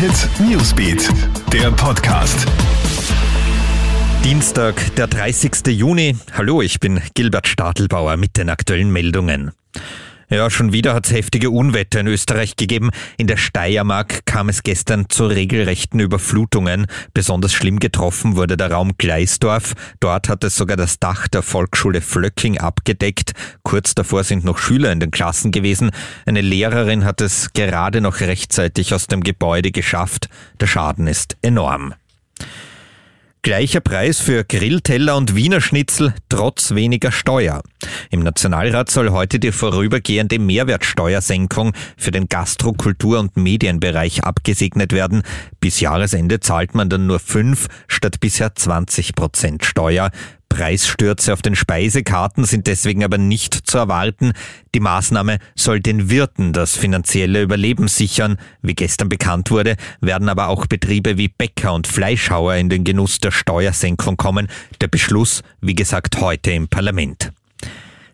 Hit Newsbeat, der Podcast. Dienstag, der 30. Juni. Hallo, ich bin Gilbert Stadelbauer mit den aktuellen Meldungen. Ja, schon wieder hat es heftige Unwetter in Österreich gegeben. In der Steiermark kam es gestern zu regelrechten Überflutungen. Besonders schlimm getroffen wurde der Raum Gleisdorf. Dort hat es sogar das Dach der Volksschule Flöcking abgedeckt. Kurz davor sind noch Schüler in den Klassen gewesen. Eine Lehrerin hat es gerade noch rechtzeitig aus dem Gebäude geschafft. Der Schaden ist enorm. Gleicher Preis für Grillteller und Wiener Schnitzel trotz weniger Steuer. Im Nationalrat soll heute die vorübergehende Mehrwertsteuersenkung für den Gastro-, Kultur- und Medienbereich abgesegnet werden. Bis Jahresende zahlt man dann nur fünf statt bisher 20 Prozent Steuer. Preisstürze auf den Speisekarten sind deswegen aber nicht zu erwarten. Die Maßnahme soll den Wirten das finanzielle Überleben sichern. Wie gestern bekannt wurde, werden aber auch Betriebe wie Bäcker und Fleischhauer in den Genuss der Steuersenkung kommen. Der Beschluss, wie gesagt, heute im Parlament.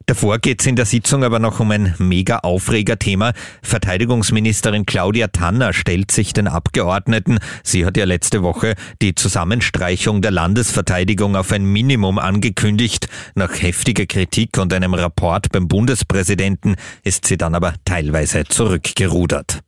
Davor geht es in der Sitzung aber noch um ein mega Aufregerthema. Verteidigungsministerin Claudia Tanner stellt sich den Abgeordneten. Sie hat ja letzte Woche die Zusammenstreichung der Landesverteidigung auf ein Minimum angekündigt. Nach heftiger Kritik und einem Rapport beim Bundespräsidenten ist sie dann aber teilweise zurückgerudert.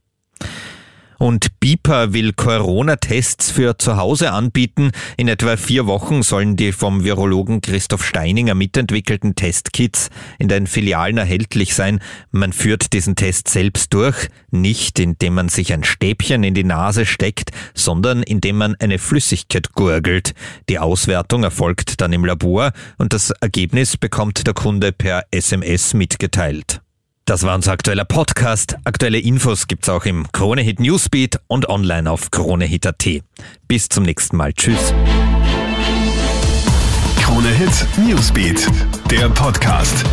Und BIPA will Corona-Tests für zu Hause anbieten. In etwa vier Wochen sollen die vom Virologen Christoph Steininger mitentwickelten Testkits in den Filialen erhältlich sein. Man führt diesen Test selbst durch, nicht indem man sich ein Stäbchen in die Nase steckt, sondern indem man eine Flüssigkeit gurgelt. Die Auswertung erfolgt dann im Labor und das Ergebnis bekommt der Kunde per SMS mitgeteilt. Das war unser aktueller Podcast. Aktuelle Infos gibt's auch im Kronehit Newsbeat und online auf kronehit.at. Bis zum nächsten Mal. Tschüss. Kronehit Newsbeat, der Podcast.